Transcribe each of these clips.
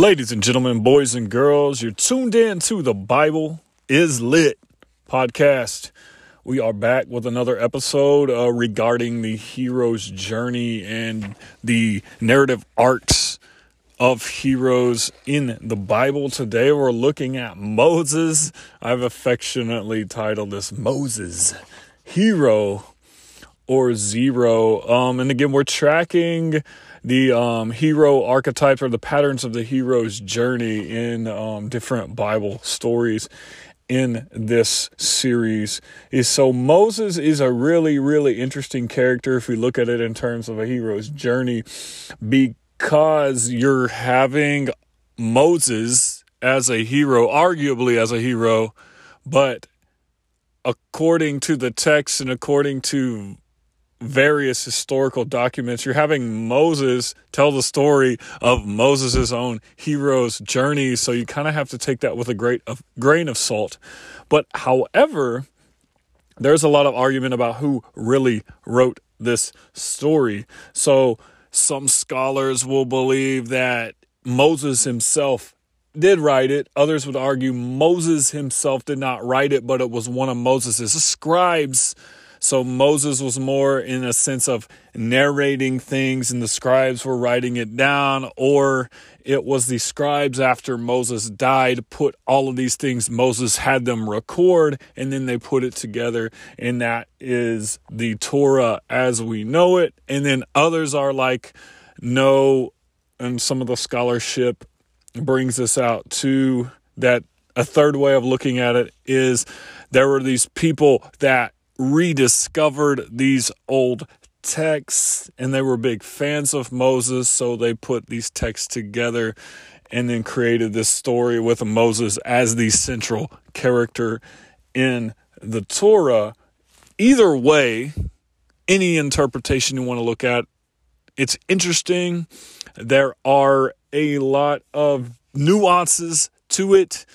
Ladies and gentlemen, boys and girls, you're tuned in to the Bible is Lit podcast. We are back with another episode uh, regarding the hero's journey and the narrative arcs of heroes in the Bible. Today we're looking at Moses. I've affectionately titled this Moses Hero or Zero. Um, and again, we're tracking the um, hero archetypes or the patterns of the hero's journey in um, different Bible stories in this series is so Moses is a really really interesting character if we look at it in terms of a hero's journey because you're having Moses as a hero arguably as a hero but according to the text and according to various historical documents. You're having Moses tell the story of Moses' own hero's journey. So you kind of have to take that with a great grain of salt. But however, there's a lot of argument about who really wrote this story. So some scholars will believe that Moses himself did write it. Others would argue Moses himself did not write it, but it was one of Moses' scribes so Moses was more in a sense of narrating things and the scribes were writing it down, or it was the scribes after Moses died put all of these things, Moses had them record and then they put it together. And that is the Torah as we know it. And then others are like, no, and some of the scholarship brings this out too that a third way of looking at it is there were these people that rediscovered these old texts and they were big fans of Moses, so they put these texts together and then created this story with Moses as the central character in the Torah. Either way, any interpretation you want to look at, it's interesting. There are a lot of nuances to it.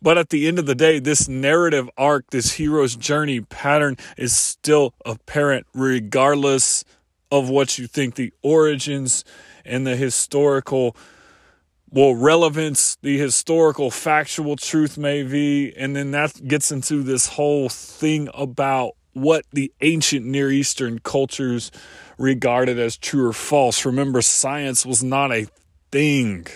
But at the end of the day, this narrative arc, this hero's journey pattern is still apparent regardless of what you think the origins and the historical well relevance the historical factual truth may be. And then that gets into this whole thing about what the ancient near eastern cultures regarded as true or false. Remember science was not a thing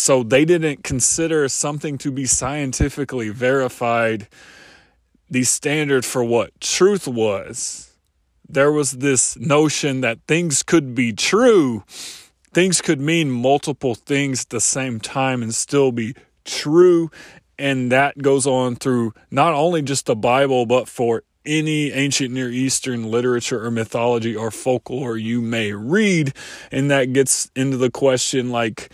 so they didn't consider something to be scientifically verified the standard for what truth was. There was this notion that things could be true. Things could mean multiple things at the same time and still be true. And that goes on through not only just the Bible, but for any ancient Near Eastern literature or mythology or folklore you may read. And that gets into the question like,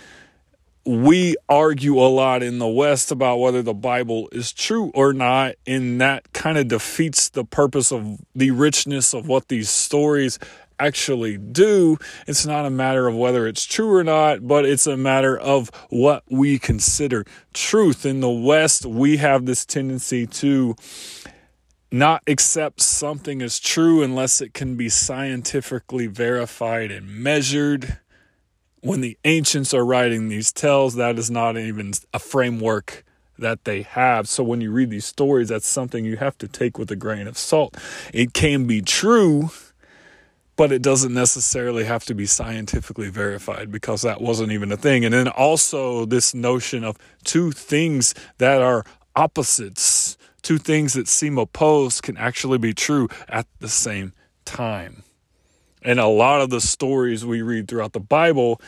we argue a lot in the West about whether the Bible is true or not, and that kind of defeats the purpose of the richness of what these stories actually do. It's not a matter of whether it's true or not, but it's a matter of what we consider truth. In the West, we have this tendency to not accept something as true unless it can be scientifically verified and measured when the ancients are writing these tales, that is not even a framework that they have. So when you read these stories, that's something you have to take with a grain of salt. It can be true, but it doesn't necessarily have to be scientifically verified because that wasn't even a thing. And then also this notion of two things that are opposites, two things that seem opposed can actually be true at the same time. And a lot of the stories we read throughout the Bible,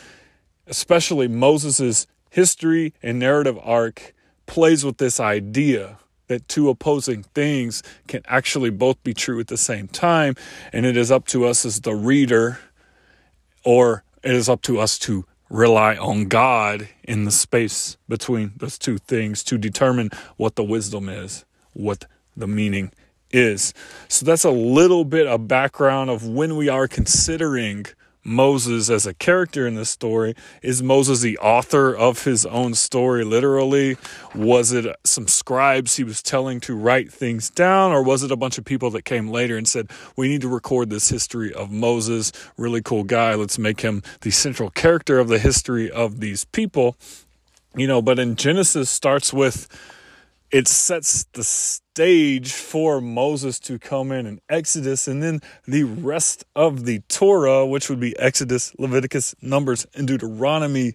especially Moses' history and narrative arc, plays with this idea that two opposing things can actually both be true at the same time. And it is up to us as the reader, or it is up to us to rely on God in the space between those two things to determine what the wisdom is, what the meaning is. So that's a little bit of background of when we are considering Moses as a character in this story. Is Moses the author of his own story, literally? Was it some scribes he was telling to write things down, or was it a bunch of people that came later and said, We need to record this history of Moses? Really cool guy. Let's make him the central character of the history of these people. You know, but in Genesis starts with it sets the stage for Moses to come in in Exodus, and then the rest of the Torah, which would be Exodus, Leviticus, Numbers, and Deuteronomy,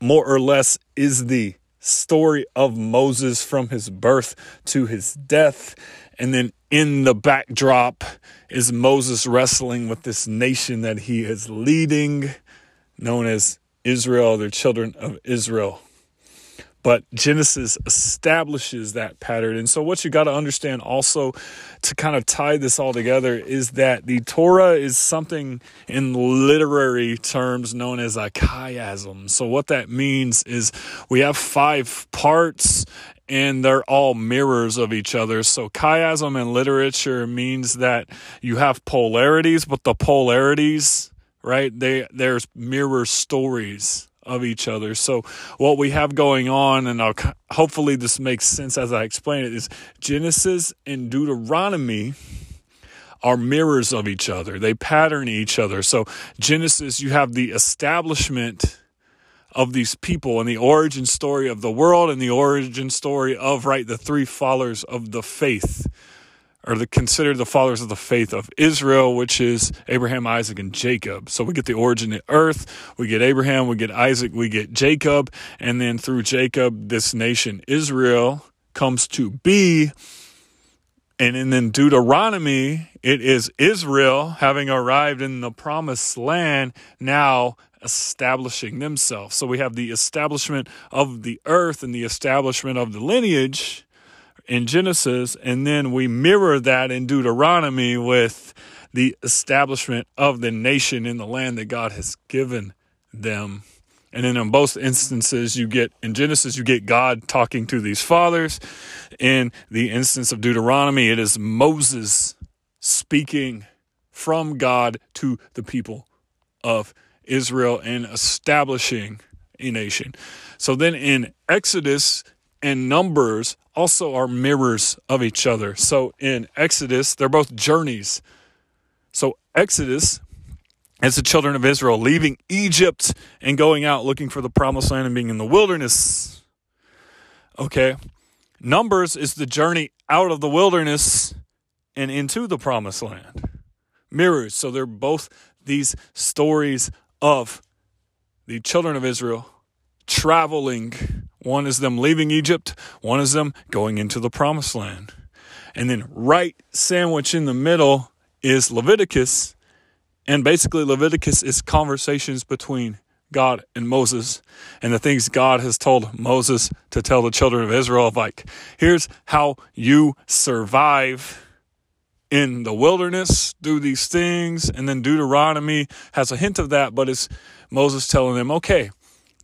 more or less is the story of Moses from his birth to his death. And then in the backdrop is Moses wrestling with this nation that he is leading, known as Israel, the children of Israel. But Genesis establishes that pattern. And so, what you got to understand also to kind of tie this all together is that the Torah is something in literary terms known as a chiasm. So, what that means is we have five parts and they're all mirrors of each other. So, chiasm in literature means that you have polarities, but the polarities, right, they, there's mirror stories of each other. So what we have going on, and I'll, hopefully this makes sense as I explain it, is Genesis and Deuteronomy are mirrors of each other. They pattern each other. So Genesis, you have the establishment of these people and the origin story of the world and the origin story of right the three followers of the faith are the considered the fathers of the faith of Israel, which is Abraham, Isaac, and Jacob. So we get the origin of earth, we get Abraham, we get Isaac, we get Jacob, and then through Jacob, this nation Israel comes to be. And in then Deuteronomy, it is Israel having arrived in the promised land now establishing themselves. So we have the establishment of the earth and the establishment of the lineage in Genesis, and then we mirror that in Deuteronomy with the establishment of the nation in the land that God has given them. And then in both instances, you get in Genesis, you get God talking to these fathers. In the instance of Deuteronomy, it is Moses speaking from God to the people of Israel and establishing a nation. So then in Exodus and Numbers, also are mirrors of each other. So in Exodus, they're both journeys. So Exodus is the children of Israel leaving Egypt and going out looking for the promised land and being in the wilderness. Okay. Numbers is the journey out of the wilderness and into the promised land. Mirrors. So they're both these stories of the children of Israel traveling one is them leaving Egypt, one is them going into the promised land. And then right sandwich in the middle is Leviticus. And basically, Leviticus is conversations between God and Moses and the things God has told Moses to tell the children of Israel. Like, here's how you survive in the wilderness, do these things. And then Deuteronomy has a hint of that, but it's Moses telling them, okay,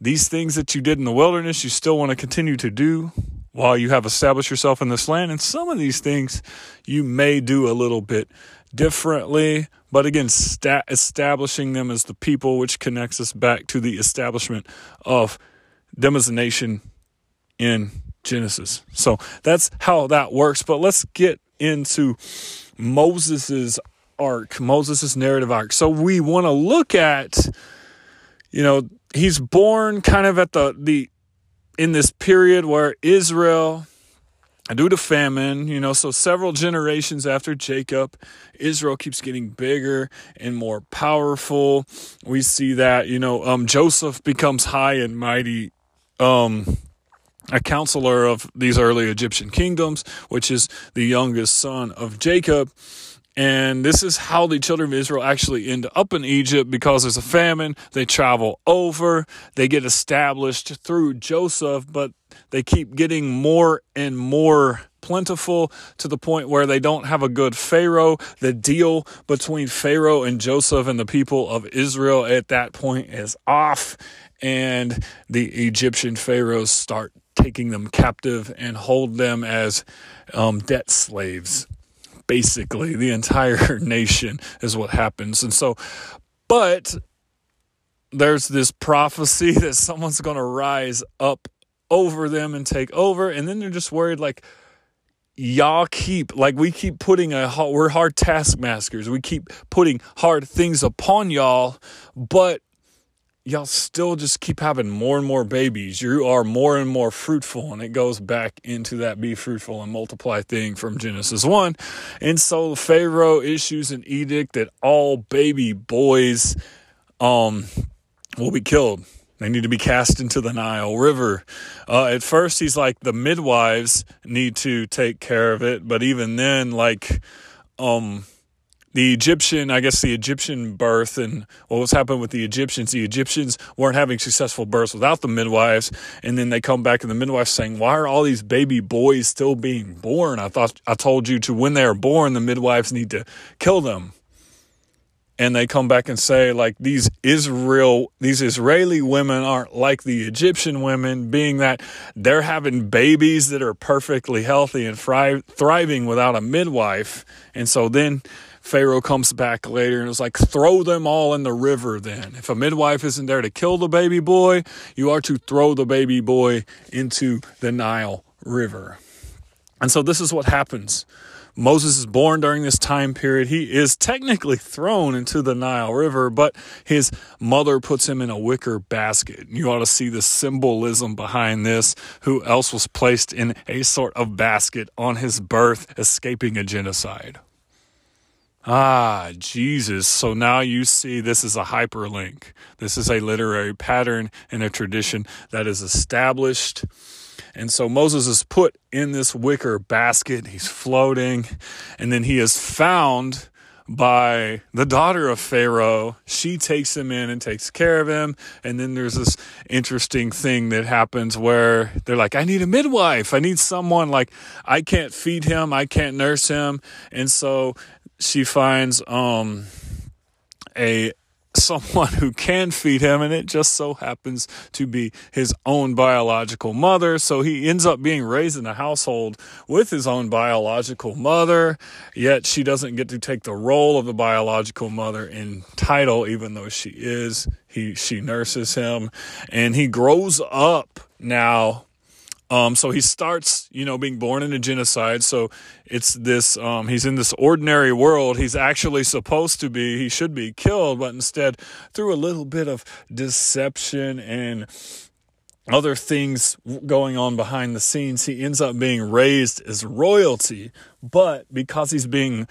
these things that you did in the wilderness, you still want to continue to do while you have established yourself in this land. And some of these things you may do a little bit differently. But again, sta- establishing them as the people, which connects us back to the establishment of them as a nation in Genesis. So that's how that works. But let's get into Moses's arc, Moses's narrative arc. So we want to look at, you know, he's born kind of at the the in this period where Israel due to famine, you know, so several generations after Jacob, Israel keeps getting bigger and more powerful. We see that, you know, um, Joseph becomes high and mighty, um, a counselor of these early Egyptian kingdoms, which is the youngest son of Jacob. And this is how the children of Israel actually end up in Egypt because there's a famine. They travel over, they get established through Joseph, but they keep getting more and more plentiful to the point where they don't have a good Pharaoh. The deal between Pharaoh and Joseph and the people of Israel at that point is off, and the Egyptian pharaohs start taking them captive and hold them as um, debt slaves basically the entire nation is what happens and so But there's this prophecy that someone's going to rise up over them and take over. And then they're just worried, like, y'all keep like we keep putting a we're hard taskmasters we keep putting hard things upon y'all but y'all still just keep having more and more babies you are more and more fruitful and it goes back into that be fruitful and multiply thing from genesis 1 and so pharaoh issues an edict that all baby boys um will be killed they need to be cast into the Nile River. Uh, at first, he's like, the midwives need to take care of it. But even then, like, um, the Egyptian, I guess the Egyptian birth and what was happening with the Egyptians, the Egyptians weren't having successful births without the midwives. And then they come back and the midwives saying, why are all these baby boys still being born? I thought I told you to when they are born, the midwives need to kill them and they come back and say like these Israel these Israeli women aren't like the Egyptian women being that they're having babies that are perfectly healthy and thri- thriving without a midwife and so then Pharaoh comes back later and is like throw them all in the river then if a midwife isn't there to kill the baby boy you are to throw the baby boy into the Nile river and so this is what happens Moses is born during this time period. He is technically thrown into the Nile River, but his mother puts him in a wicker basket. You ought to see the symbolism behind this. Who else was placed in a sort of basket on his birth, escaping a genocide? Ah, Jesus. So now you see this is a hyperlink. This is a literary pattern and a tradition that is established and so Moses is put in this wicker basket. He's floating. And then he is found by the daughter of Pharaoh. She takes him in and takes care of him. And then there's this interesting thing that happens where they're like, I need a midwife. I need someone like I can't feed him. I can't nurse him. And so she finds um a someone who can feed him, and it just so happens to be his own biological mother. So he ends up being raised in a household with his own biological mother, yet she doesn't get to take the role of the biological mother in title, even though she is. He she nurses him, and he grows up now um, so he starts, you know, being born in a genocide. So it's this, um, he's in this ordinary world. He's actually supposed to be, he should be killed, but instead, through a little bit of deception and other things going on behind the scenes, he ends up being raised as royalty. But because he's being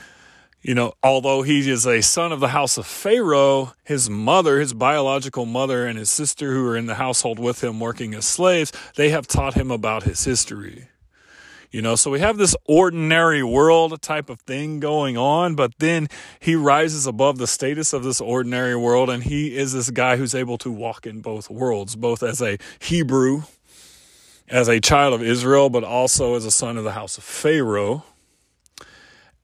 you know, although he is a son of the house of Pharaoh, his mother, his biological mother, and his sister, who are in the household with him working as slaves, they have taught him about his history. You know, so we have this ordinary world type of thing going on, but then he rises above the status of this ordinary world, and he is this guy who's able to walk in both worlds, both as a Hebrew, as a child of Israel, but also as a son of the house of Pharaoh.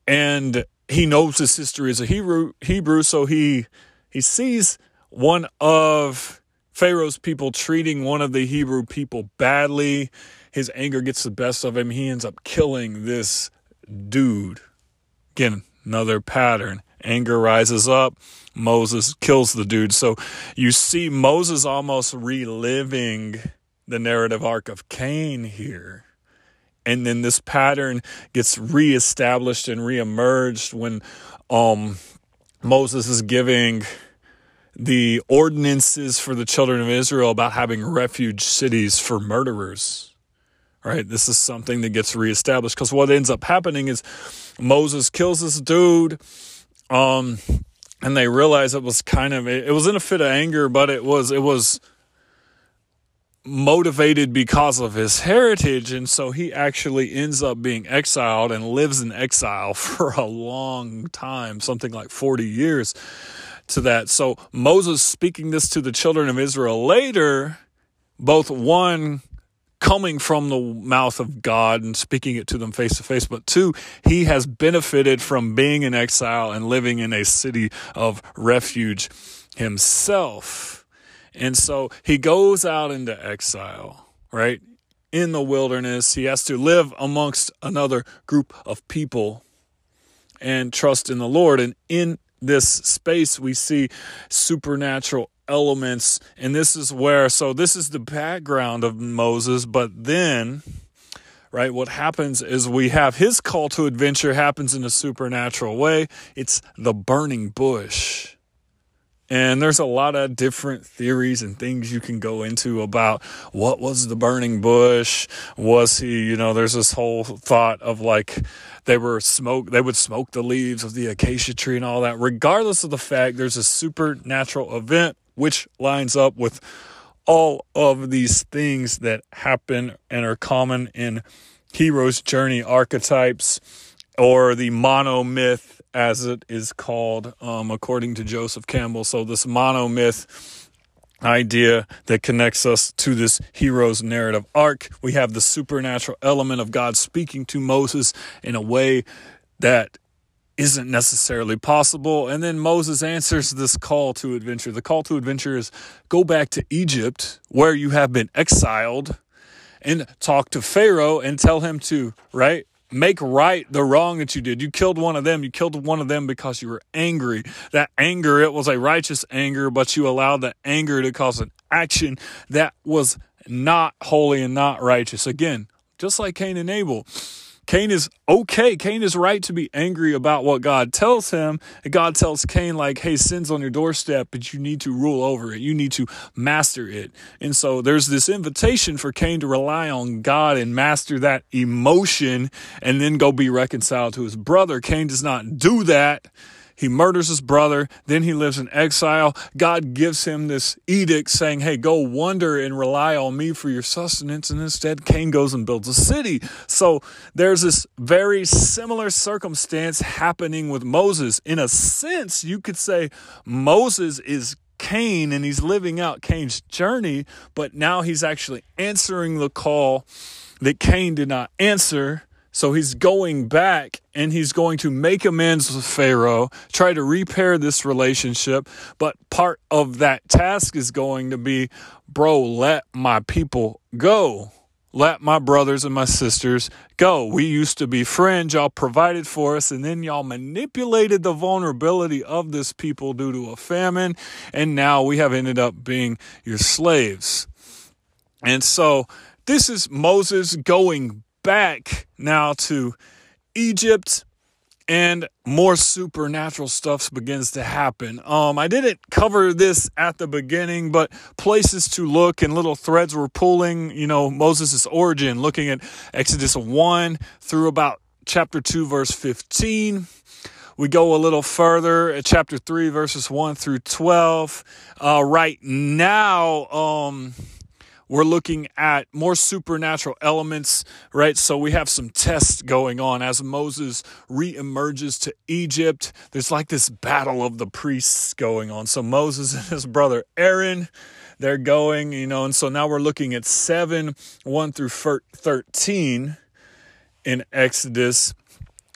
And he knows his sister is a Hebrew, Hebrew, so he he sees one of Pharaoh's people treating one of the Hebrew people badly. His anger gets the best of him. He ends up killing this dude. Again, another pattern. Anger rises up. Moses kills the dude. So you see Moses almost reliving the narrative arc of Cain here and then this pattern gets reestablished and reemerged when um, Moses is giving the ordinances for the children of Israel about having refuge cities for murderers. Right? This is something that gets reestablished because what ends up happening is Moses kills this dude. Um, and they realize it was kind of it was in a fit of anger, but it was it was motivated because of his heritage. And so he actually ends up being exiled and lives in exile for a long time, something like 40 years to that. So Moses speaking this to the children of Israel later, both one, coming from the mouth of God and speaking it to them face to face, but two, he has benefited from being in exile and living in a city of refuge himself. And so he goes out into exile, right? In the wilderness. He has to live amongst another group of people and trust in the Lord. And in this space, we see supernatural elements. And this is where, so this is the background of Moses, but then, right, what happens is we have his call to adventure happens in a supernatural way. It's the burning bush. And there's a lot of different theories and things you can go into about what was the burning bush? Was he, you know, there's this whole thought of like they were smoke, they would smoke the leaves of the acacia tree and all that. Regardless of the fact, there's a supernatural event which lines up with all of these things that happen and are common in hero's journey archetypes or the monomyth as it is called, um, according to Joseph Campbell. So, this monomyth idea that connects us to this hero's narrative arc. We have the supernatural element of God speaking to Moses in a way that isn't necessarily possible. And then Moses answers this call to adventure. The call to adventure is go back to Egypt where you have been exiled and talk to Pharaoh and tell him to, right? Make right the wrong that you did. You killed one of them. You killed one of them because you were angry. That anger, it was a righteous anger, but you allowed the anger to cause an action that was not holy and not righteous. Again, just like Cain and Abel. Cain is okay. Cain is right to be angry about what God tells him. And God tells Cain, like, hey, sin's on your doorstep, but you need to rule over it. You need to master it. And so there's this invitation for Cain to rely on God and master that emotion and then go be reconciled to his brother. Cain does not do that. He murders his brother. Then he lives in exile. God gives him this edict saying, Hey, go wander and rely on me for your sustenance. And instead, Cain goes and builds a city. So there's this very similar circumstance happening with Moses. In a sense, you could say Moses is Cain and he's living out Cain's journey, but now he's actually answering the call that Cain did not answer so he's going back and he's going to make amends with Pharaoh, try to repair this relationship. But part of that task is going to be, bro, let my people go. Let my brothers and my sisters go. We used to be friends. Y'all provided for us, and then y'all manipulated the vulnerability of this people due to a famine. And now we have ended up being your slaves. And so this is Moses going back now to Egypt and more supernatural stuff begins to happen. Um, I didn't cover this at the beginning, but places to look and little threads were pulling, you know, Moses' origin, looking at Exodus 1 through about chapter 2, verse 15. We go a little further at chapter 3, verses 1 through 12. Uh, right now, um, we're looking at more supernatural elements, right? So we have some tests going on as Moses reemerges to Egypt. There's like this battle of the priests going on. So Moses and his brother Aaron, they're going, you know, and so now we're looking at 7 1 through 13 in Exodus.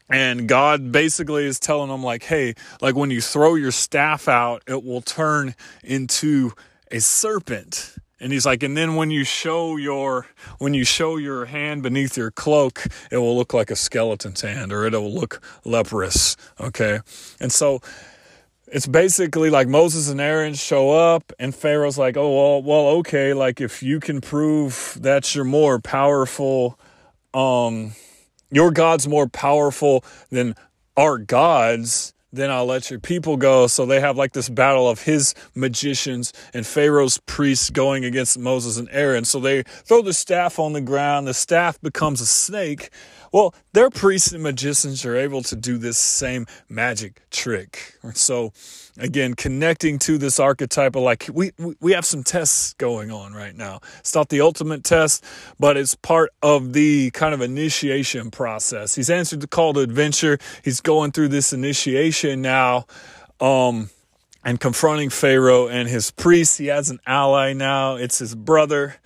And God basically is telling them, like, hey, like when you throw your staff out, it will turn into a serpent and he's like, and then when you show your when you show your hand beneath your cloak, it will look like a skeleton's hand, or it'll look leprous. Okay, and so it's basically like Moses and Aaron show up, and Pharaoh's like, oh well, well, okay, like if you can prove that you're more powerful, um, your God's more powerful than our gods then I'll let your people go. So they have like this battle of his magicians and Pharaoh's priests going against Moses and Aaron. So they throw the staff on the ground. The staff becomes a snake. Well, their priests and magicians are able to do this same magic trick. So again, connecting to this archetype of like we we have some tests going on right now. It's not the ultimate test, but it's part of the kind of initiation process. He's answered the call to adventure. He's going through this initiation now. Um, and confronting Pharaoh and his priests. He has an ally now. It's his brother,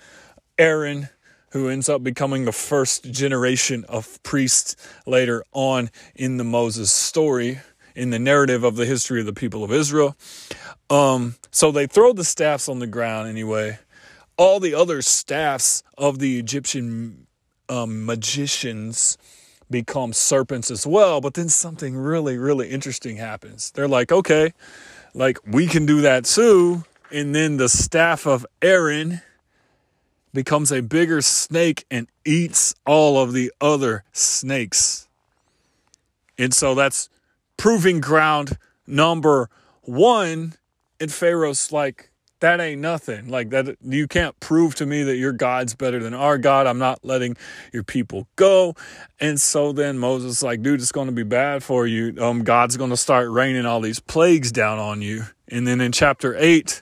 Aaron, who ends up becoming the first generation of priests later on in the Moses story, in the narrative of the history of the people of Israel. Um, so they throw the staffs on the ground anyway. All the other staffs of the Egyptian um, magicians become serpents as well. But then something really, really interesting happens. They're like, okay, like we can do that too. And then the staff of Aaron becomes a bigger snake and eats all of the other snakes. And so that's proving ground number one. And Pharaoh's like, that ain't nothing. Like that, you can't prove to me that your God's better than our God. I'm not letting your people go. And so then Moses like, dude, it's going to be bad for you. Um, God's going to start raining all these plagues down on you. And then in chapter eight,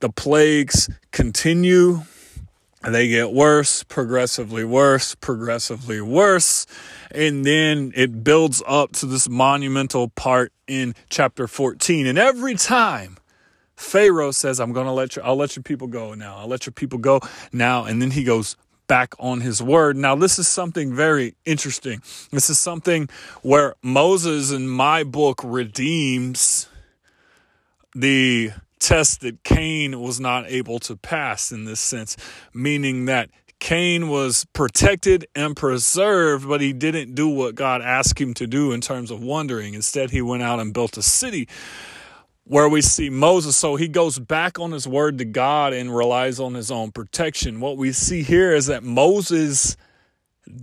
the plagues continue. They get worse, progressively worse, progressively worse. And then it builds up to this monumental part in chapter 14. And every time Pharaoh says, I'm going to let you, I'll let your people go now. I'll let your people go now. And then he goes back on his word. Now, this is something very interesting. This is something where Moses in my book redeems the test that Cain was not able to pass in this sense, meaning that Cain was protected and preserved, but he didn't do what God asked him to do in terms of wandering. Instead, he went out and built a city where we see Moses. So he goes back on his word to God and relies on his own protection. What we see here is that Moses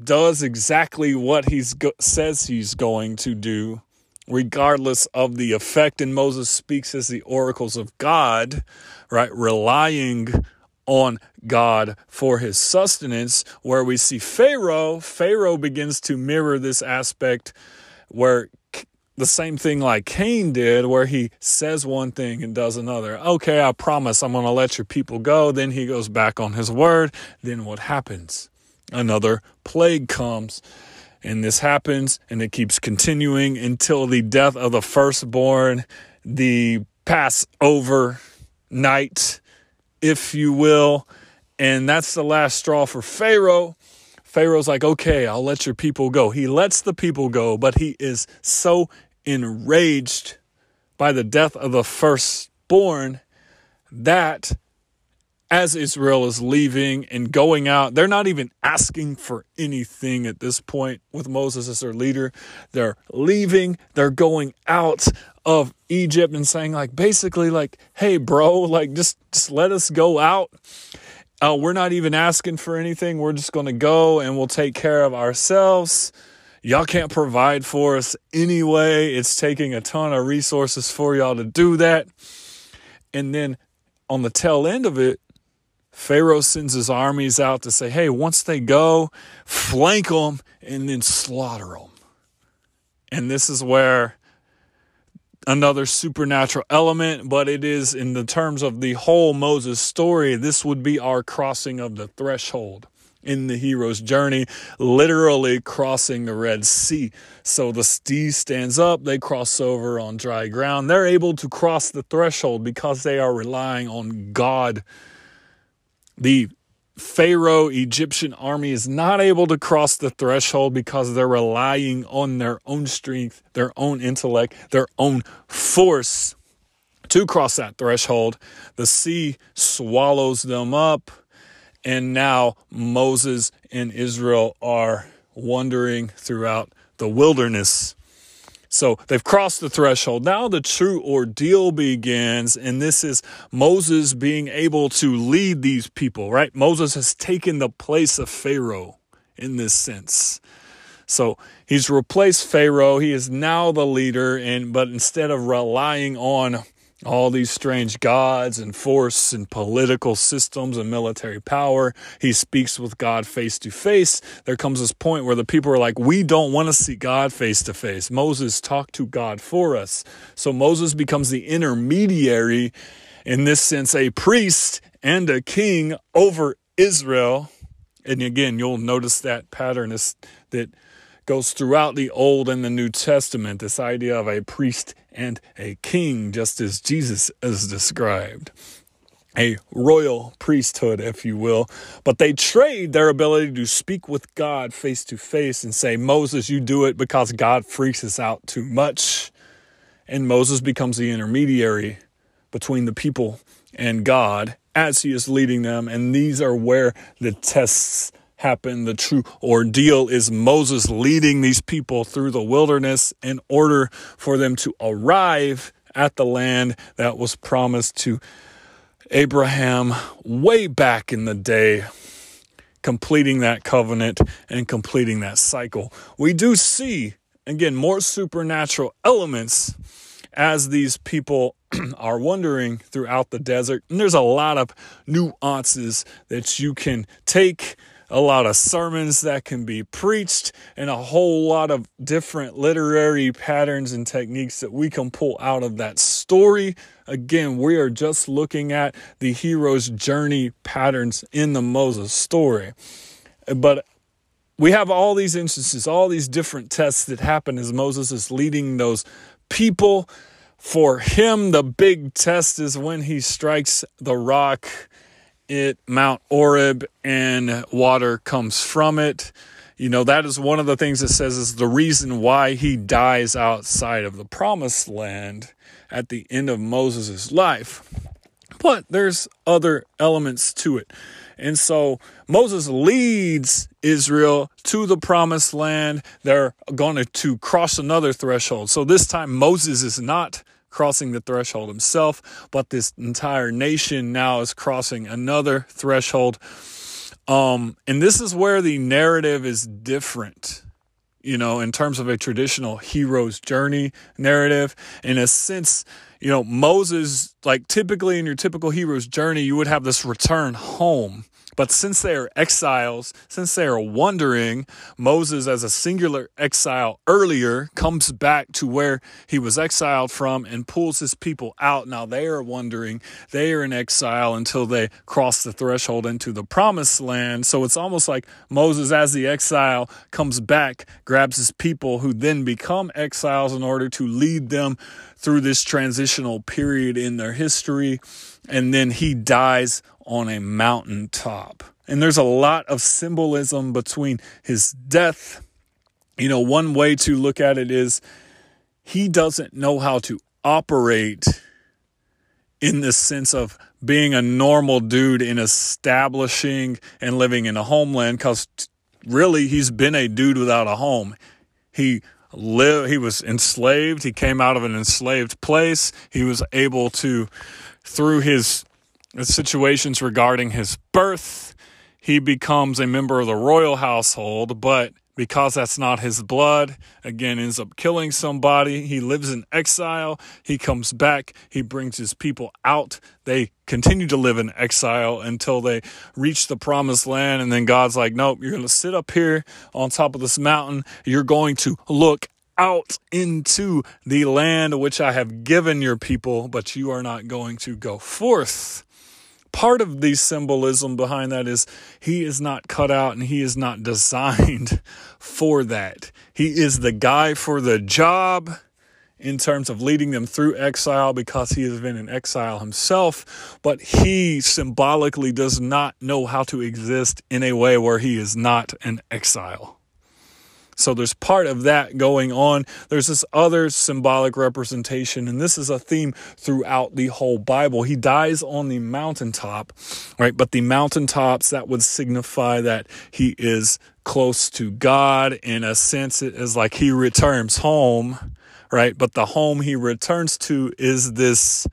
does exactly what he says he's going to do, regardless of the effect. And Moses speaks as the oracles of God, right? Relying on God for his sustenance. Where we see Pharaoh, Pharaoh begins to mirror this aspect where the same thing like Cain did, where he says one thing and does another. Okay, I promise I'm going to let your people go. Then he goes back on his word. Then what happens? Another plague comes. And this happens and it keeps continuing until the death of the firstborn, the Passover night, if you will. And that's the last straw for Pharaoh. Pharaoh's like, okay, I'll let your people go. He lets the people go, but he is so enraged by the death of the firstborn that as Israel is leaving and going out, they're not even asking for anything at this point with Moses as their leader. They're leaving, they're going out of Egypt and saying, like, basically, like, hey, bro, like, just, just let us go out uh, we're not even asking for anything. We're just going to go and we'll take care of ourselves. Y'all can't provide for us anyway. It's taking a ton of resources for y'all to do that. And then on the tail end of it, Pharaoh sends his armies out to say, hey, once they go, flank them and then slaughter them. And this is where another supernatural element, but it is in the terms of the whole Moses story, this would be our crossing of the threshold in the hero's journey, literally crossing the Red Sea. So the sea stands up, they cross over on dry ground. They're able to cross the threshold because they are relying on God. The Pharaoh Egyptian army is not able to cross the threshold because they're relying on their own strength, their own intellect, their own force to cross that threshold. The sea swallows them up, and now Moses and Israel are wandering throughout the wilderness. So they've crossed the threshold. Now the true ordeal begins, and this is Moses being able to lead these people, right? Moses has taken the place of Pharaoh in this sense. So he's replaced Pharaoh. He is now the leader, and but instead of relying on all these strange gods and force and political systems and military power. He speaks with God face to face. There comes this point where the people are like, We don't want to see God face to face. Moses talked to God for us. So Moses becomes the intermediary, in this sense, a priest and a king over Israel. And again, you'll notice that pattern is that goes throughout the Old and the New Testament, this idea of a priest and a king, just as Jesus is described. A royal priesthood, if you will. But they trade their ability to speak with God face to face and say, Moses, you do it because God freaks us out too much. And Moses becomes the intermediary between the people and God as he is leading them. And these are where the tests happen. The true ordeal is Moses leading these people through the wilderness in order for them to arrive at the land that was promised to Abraham way back in the day, completing that covenant and completing that cycle. We do see, again, more supernatural elements as these people are wandering throughout the desert. And there's a lot of nuances that you can take, a lot of sermons that can be preached, and a whole lot of different literary patterns and techniques that we can pull out of that story. Again, we are just looking at the hero's journey patterns in the Moses story. But we have all these instances, all these different tests that happen as Moses is leading those people for him, the big test is when he strikes the rock at Mount Horeb and water comes from it. You know, that is one of the things that says is the reason why he dies outside of the promised land at the end of Moses' life. But there's other elements to it. And so Moses leads Israel to the promised land. They're going to cross another threshold. So this time Moses is not crossing the threshold himself, but this entire nation now is crossing another threshold. Um, and this is where the narrative is different, you know, in terms of a traditional hero's journey narrative. In a sense, you know, Moses, like typically in your typical hero's journey, you would have this return home but since they are exiles, since they are wandering, Moses, as a singular exile earlier, comes back to where he was exiled from and pulls his people out. Now they are wandering. They are in exile until they cross the threshold into the promised land. So it's almost like Moses, as the exile, comes back, grabs his people who then become exiles in order to lead them through this transitional period in their history. And then he dies on a mountaintop. And there's a lot of symbolism between his death. You know, one way to look at it is he doesn't know how to operate in the sense of being a normal dude in establishing and living in a homeland because really he's been a dude without a home. He lived, he was enslaved. He came out of an enslaved place. He was able to, through his situations regarding his birth, he becomes a member of the royal household, but because that's not his blood, again, ends up killing somebody. He lives in exile. He comes back. He brings his people out. They continue to live in exile until they reach the promised land. And then God's like, nope, you're going to sit up here on top of this mountain. You're going to look out into the land which I have given your people, but you are not going to go forth part of the symbolism behind that is he is not cut out and he is not designed for that. He is the guy for the job in terms of leading them through exile because he has been in exile himself, but he symbolically does not know how to exist in a way where he is not an exile. So there's part of that going on. There's this other symbolic representation, and this is a theme throughout the whole Bible. He dies on the mountaintop, right? But the mountaintops, that would signify that he is close to God. In a sense, it is like he returns home, right? But the home he returns to is this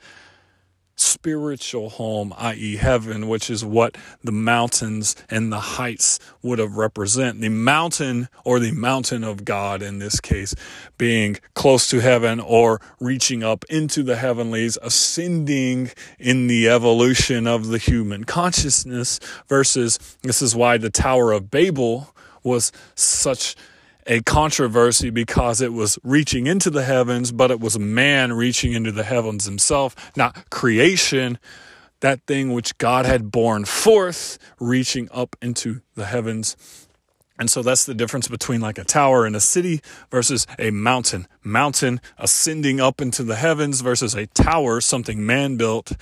spiritual home, i.e., heaven, which is what the mountains and the heights would have represent. The mountain or the mountain of God in this case being close to heaven or reaching up into the heavenlies, ascending in the evolution of the human consciousness versus this is why the Tower of Babel was such a controversy because it was reaching into the heavens, but it was man reaching into the heavens himself, not creation, that thing which God had born forth, reaching up into the heavens. And so that's the difference between like a tower in a city versus a mountain. Mountain ascending up into the heavens versus a tower, something man built,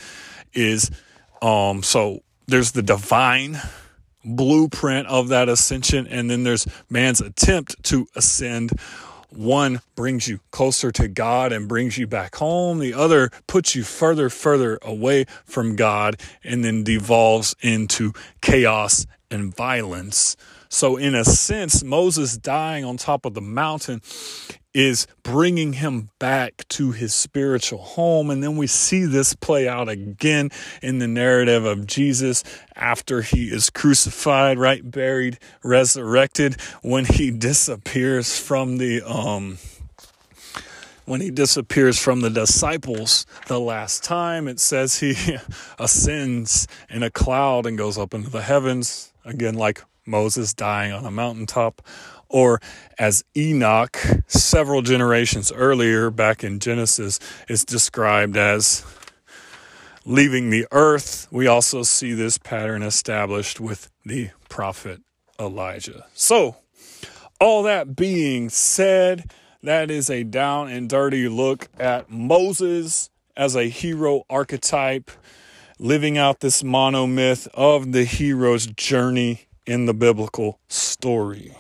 is um so there's the divine blueprint of that ascension, and then there's man's attempt to ascend. One brings you closer to God and brings you back home. The other puts you further, further away from God and then devolves into chaos and violence. So, in a sense, Moses dying on top of the mountain is bringing him back to his spiritual home. And then we see this play out again in the narrative of Jesus after he is crucified, right? Buried, resurrected, when he disappears from the, um, when he disappears from the disciples the last time, it says he ascends in a cloud and goes up into the heavens, again, like Moses dying on a mountaintop or as Enoch, several generations earlier, back in Genesis, is described as leaving the earth. We also see this pattern established with the prophet Elijah. So, all that being said, that is a down and dirty look at Moses as a hero archetype, living out this monomyth of the hero's journey in the biblical story.